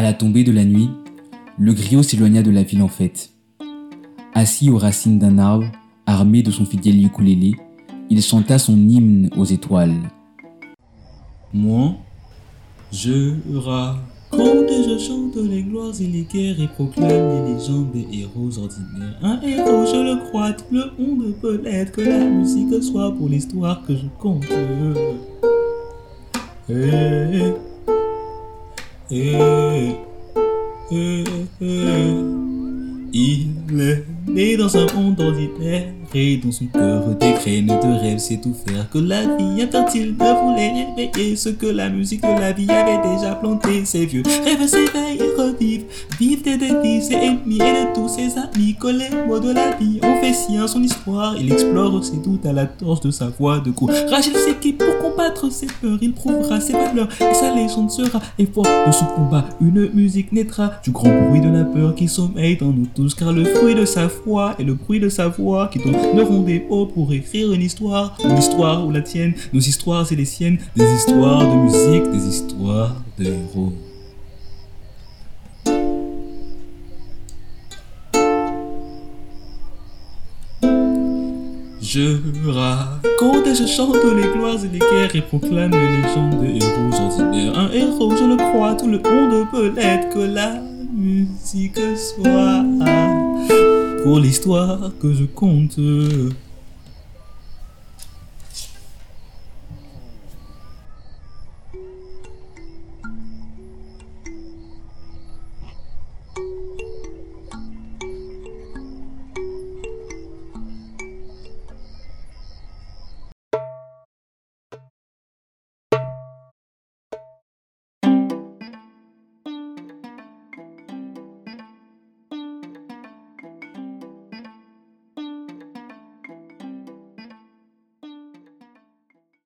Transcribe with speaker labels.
Speaker 1: À la tombée de la nuit, le griot s'éloigna de la ville en fête. Assis aux racines d'un arbre, armé de son fidèle ukulélé, il chanta son hymne aux étoiles.
Speaker 2: Moi, je raconte je chante les gloires et les guerres et proclame les légendes des héros ordinaires. Un héros, je le crois, tout le monde peut l'être, que la musique soit pour l'histoire que je compte. えー、えー、えー、いいね。リードさん、音閉じて。Et dans son cœur des graines de rêve c'est tout faire que la vie infantile ne voulait réveiller ce que la musique de la vie avait déjà planté ses vieux rêves s'éveillent et revivent. Vivent des défis ses ennemis et de tous ses amis que les mots de la vie ont fait sien son histoire. Il explore ses doutes à la torche de sa voix de courage il s'équipe pour combattre ses peurs il prouvera ses valeurs et sa légende sera et fort de son combat. Une musique naîtra du grand bruit de la peur qui sommeille dans nous tous car le fruit de sa foi et le bruit de sa voix qui donneront des mots pour écrire une histoire, une histoire ou la tienne, nos histoires et les siennes, des histoires de musique, des histoires de héros. Je raconte et je chante les gloires et les guerres et proclame les légendes des héros ordinaires. Un héros, je le crois, tout le monde peut l'être, que la musique soit l'histoire que je compte.